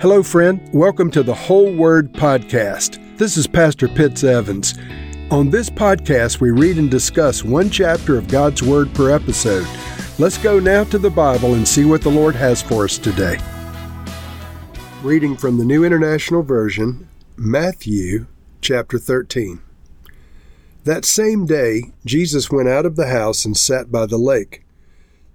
Hello, friend. Welcome to the Whole Word Podcast. This is Pastor Pitts Evans. On this podcast, we read and discuss one chapter of God's Word per episode. Let's go now to the Bible and see what the Lord has for us today. Reading from the New International Version, Matthew chapter 13. That same day, Jesus went out of the house and sat by the lake.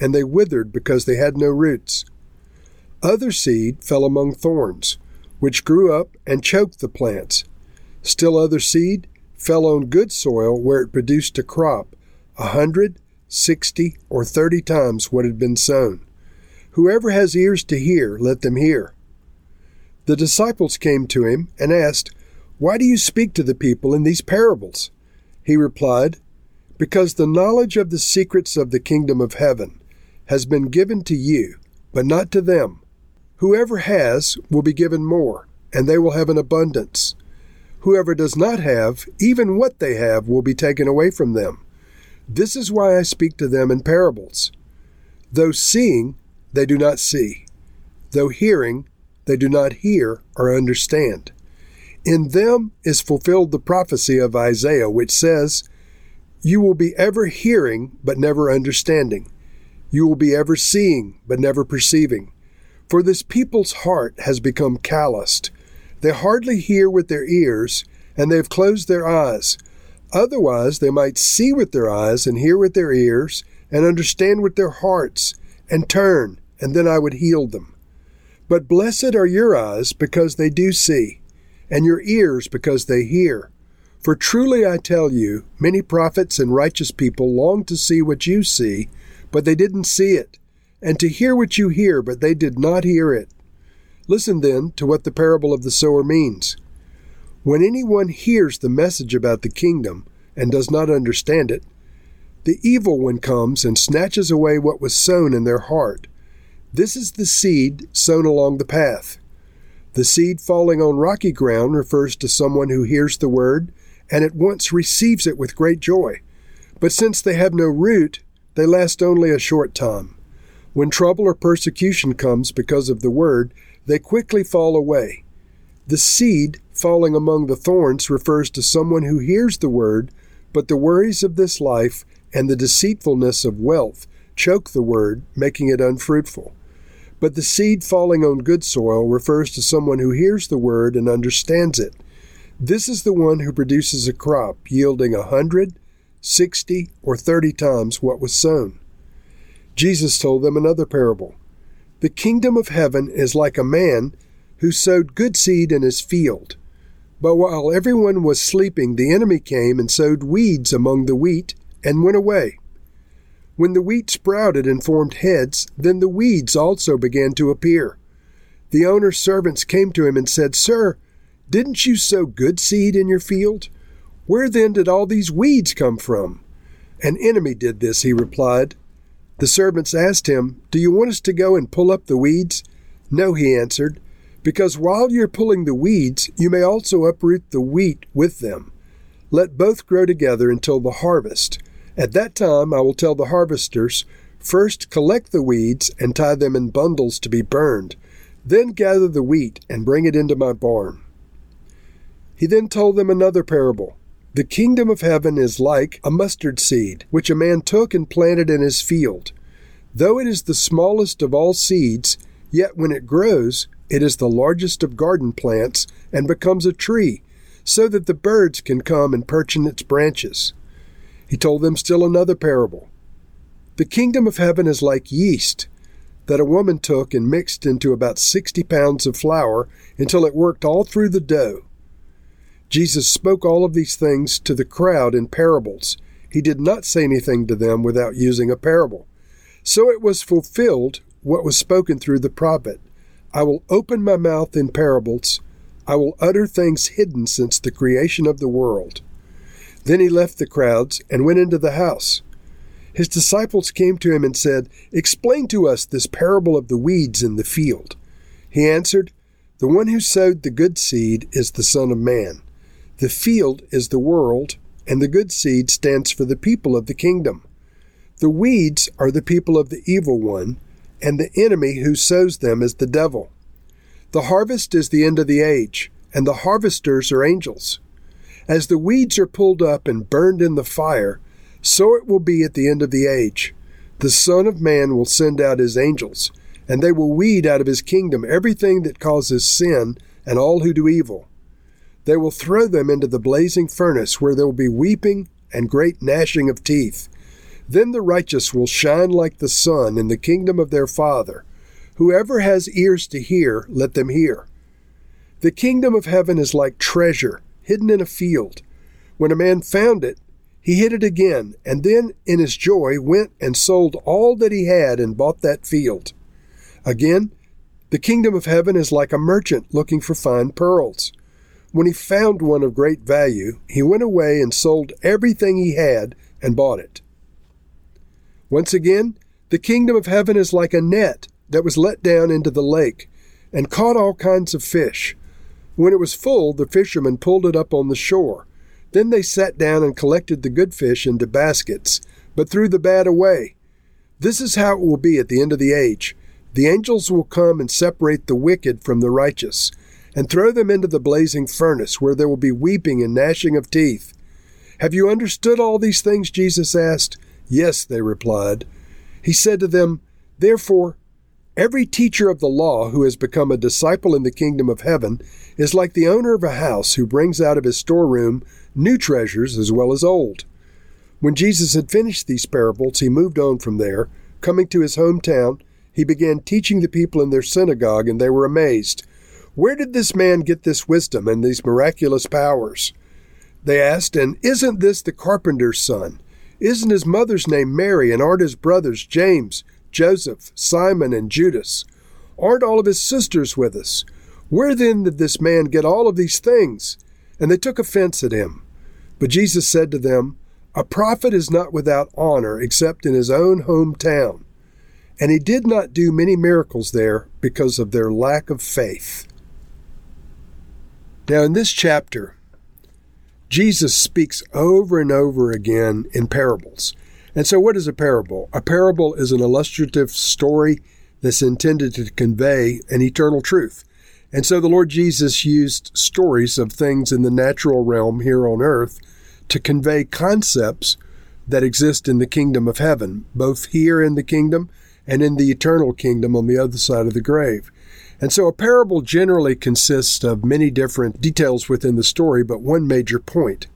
and they withered because they had no roots. Other seed fell among thorns, which grew up and choked the plants. Still other seed fell on good soil where it produced a crop, a hundred, sixty, or thirty times what had been sown. Whoever has ears to hear, let them hear. The disciples came to him and asked, why do you speak to the people in these parables? He replied, Because the knowledge of the secrets of the kingdom of heaven has been given to you, but not to them. Whoever has will be given more, and they will have an abundance. Whoever does not have, even what they have will be taken away from them. This is why I speak to them in parables. Though seeing, they do not see. Though hearing, they do not hear or understand. In them is fulfilled the prophecy of Isaiah, which says, You will be ever hearing, but never understanding. You will be ever seeing, but never perceiving. For this people's heart has become calloused. They hardly hear with their ears, and they have closed their eyes. Otherwise, they might see with their eyes, and hear with their ears, and understand with their hearts, and turn, and then I would heal them. But blessed are your eyes, because they do see and your ears because they hear. For truly I tell you, many prophets and righteous people long to see what you see, but they didn't see it, and to hear what you hear, but they did not hear it. Listen then to what the parable of the sower means. When anyone hears the message about the kingdom and does not understand it, the evil one comes and snatches away what was sown in their heart. This is the seed sown along the path. The seed falling on rocky ground refers to someone who hears the word and at once receives it with great joy. But since they have no root, they last only a short time. When trouble or persecution comes because of the word, they quickly fall away. The seed falling among the thorns refers to someone who hears the word, but the worries of this life and the deceitfulness of wealth choke the word, making it unfruitful. But the seed falling on good soil refers to someone who hears the word and understands it. This is the one who produces a crop yielding a hundred, sixty, or thirty times what was sown. Jesus told them another parable. The kingdom of heaven is like a man who sowed good seed in his field. But while everyone was sleeping, the enemy came and sowed weeds among the wheat and went away. When the wheat sprouted and formed heads, then the weeds also began to appear. The owner's servants came to him and said, Sir, didn't you sow good seed in your field? Where then did all these weeds come from? An enemy did this, he replied. The servants asked him, Do you want us to go and pull up the weeds? No, he answered, because while you're pulling the weeds, you may also uproot the wheat with them. Let both grow together until the harvest. At that time I will tell the harvesters, First collect the weeds and tie them in bundles to be burned, then gather the wheat and bring it into my barn. He then told them another parable. The kingdom of heaven is like a mustard seed, which a man took and planted in his field. Though it is the smallest of all seeds, yet when it grows, it is the largest of garden plants and becomes a tree, so that the birds can come and perch in its branches. He told them still another parable. The kingdom of heaven is like yeast that a woman took and mixed into about sixty pounds of flour until it worked all through the dough. Jesus spoke all of these things to the crowd in parables. He did not say anything to them without using a parable. So it was fulfilled what was spoken through the prophet I will open my mouth in parables. I will utter things hidden since the creation of the world. Then he left the crowds and went into the house. His disciples came to him and said, Explain to us this parable of the weeds in the field. He answered, The one who sowed the good seed is the Son of Man. The field is the world, and the good seed stands for the people of the kingdom. The weeds are the people of the evil one, and the enemy who sows them is the devil. The harvest is the end of the age, and the harvesters are angels. As the weeds are pulled up and burned in the fire, so it will be at the end of the age. The Son of Man will send out his angels, and they will weed out of his kingdom everything that causes sin and all who do evil. They will throw them into the blazing furnace, where there will be weeping and great gnashing of teeth. Then the righteous will shine like the sun in the kingdom of their Father. Whoever has ears to hear, let them hear. The kingdom of heaven is like treasure hidden in a field. When a man found it, he hid it again, and then in his joy went and sold all that he had and bought that field. Again, the kingdom of heaven is like a merchant looking for fine pearls. When he found one of great value, he went away and sold everything he had and bought it. Once again, the kingdom of heaven is like a net that was let down into the lake and caught all kinds of fish. When it was full, the fishermen pulled it up on the shore. Then they sat down and collected the good fish into baskets, but threw the bad away. This is how it will be at the end of the age. The angels will come and separate the wicked from the righteous, and throw them into the blazing furnace, where there will be weeping and gnashing of teeth. Have you understood all these things? Jesus asked. Yes, they replied. He said to them, Therefore, Every teacher of the law who has become a disciple in the kingdom of heaven is like the owner of a house who brings out of his storeroom new treasures as well as old. When Jesus had finished these parables, he moved on from there. Coming to his hometown, he began teaching the people in their synagogue, and they were amazed. Where did this man get this wisdom and these miraculous powers? They asked, And isn't this the carpenter's son? Isn't his mother's name Mary, and aren't his brothers James? Joseph, Simon, and Judas? Aren't all of his sisters with us? Where then did this man get all of these things? And they took offense at him. But Jesus said to them, A prophet is not without honor except in his own hometown. And he did not do many miracles there because of their lack of faith. Now, in this chapter, Jesus speaks over and over again in parables. And so, what is a parable? A parable is an illustrative story that's intended to convey an eternal truth. And so, the Lord Jesus used stories of things in the natural realm here on earth to convey concepts that exist in the kingdom of heaven, both here in the kingdom and in the eternal kingdom on the other side of the grave. And so a parable generally consists of many different details within the story, but one major point.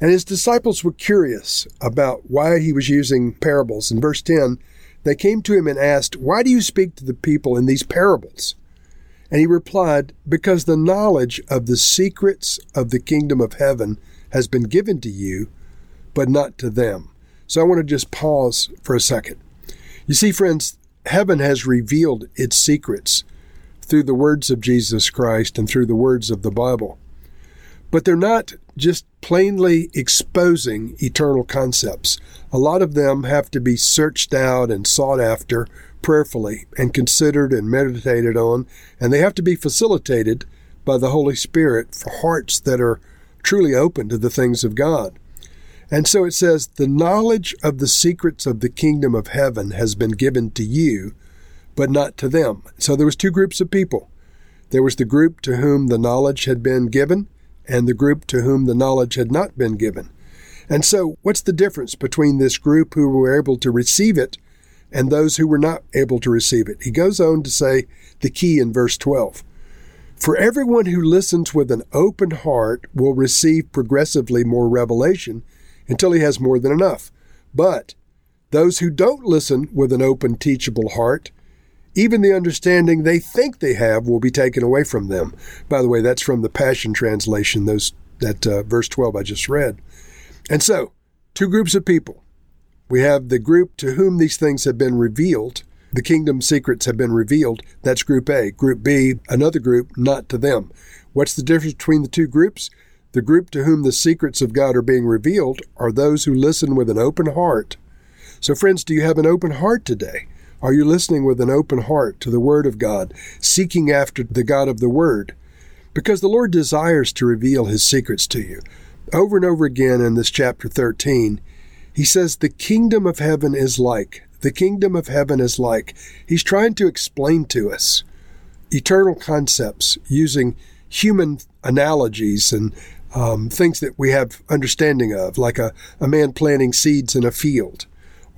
And his disciples were curious about why he was using parables. In verse 10, they came to him and asked, Why do you speak to the people in these parables? And he replied, Because the knowledge of the secrets of the kingdom of heaven has been given to you, but not to them. So I want to just pause for a second. You see, friends, heaven has revealed its secrets through the words of Jesus Christ and through the words of the Bible. But they're not just plainly exposing eternal concepts. A lot of them have to be searched out and sought after prayerfully and considered and meditated on, and they have to be facilitated by the Holy Spirit for hearts that are truly open to the things of God. And so it says, The knowledge of the secrets of the kingdom of heaven has been given to you, but not to them. So there was two groups of people. There was the group to whom the knowledge had been given, and the group to whom the knowledge had not been given. And so, what's the difference between this group who were able to receive it and those who were not able to receive it? He goes on to say the key in verse 12. For everyone who listens with an open heart will receive progressively more revelation until he has more than enough. But those who don't listen with an open, teachable heart even the understanding they think they have will be taken away from them. By the way, that's from the Passion Translation, those that uh, verse 12 I just read. And so, two groups of people. We have the group to whom these things have been revealed, the kingdom secrets have been revealed. That's group A. Group B, another group, not to them. What's the difference between the two groups? The group to whom the secrets of God are being revealed are those who listen with an open heart. So, friends, do you have an open heart today? Are you listening with an open heart to the Word of God, seeking after the God of the Word? Because the Lord desires to reveal His secrets to you. Over and over again in this chapter 13, He says, The kingdom of heaven is like, the kingdom of heaven is like. He's trying to explain to us eternal concepts using human analogies and um, things that we have understanding of, like a, a man planting seeds in a field,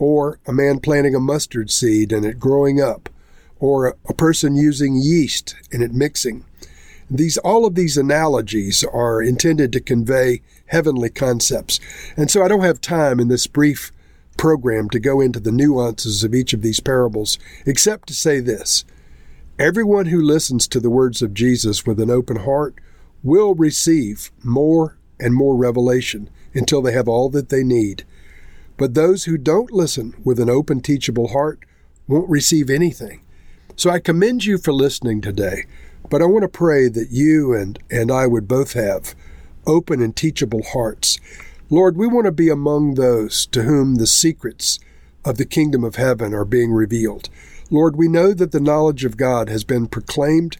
or a man planting a mustard seed and it growing up, or a, person using yeast and it mixing. These all of these analogies are intended to convey heavenly concepts. And so I don't have time in this brief program to go into the nuances of each of these parables, except to say this Everyone who listens to the words of Jesus with an open heart will receive more and more revelation until they have all that they need. But those who don't listen with an open, teachable heart won't receive anything. So I commend you for listening today, but I want to pray that you and, and I would both have open and teachable hearts Lord, we want to be among those to whom the secrets of the kingdom of heaven are being revealed. Lord, we know that the knowledge of God has been proclaimed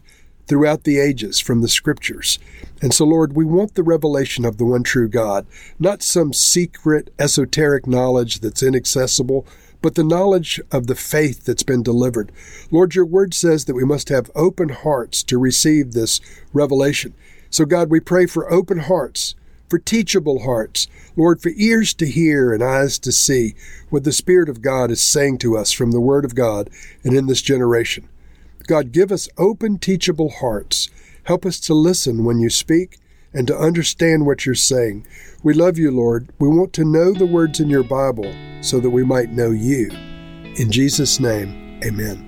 throughout the ages from the scriptures. And so, Lord, we want the revelation of the one true God, not some secret, esoteric knowledge that's inaccessible, but the knowledge of the faith that's been delivered. Lord, your word says that we must have open hearts to receive this revelation. So, God, we pray for open hearts for teachable hearts, Lord, for ears to hear and eyes to see what the Spirit of God is saying to us from the Word of God and in this generation. God, give us open, teachable hearts. Help us to listen when you speak and to understand what you're saying. We love you, Lord. We want to know the words in your Bible so that we might know you. In Jesus' name, amen.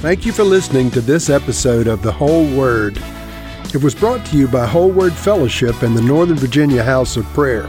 Thank you for listening to this episode of The Whole Word. It was brought to you by Whole Word Fellowship and the Northern Virginia House of Prayer.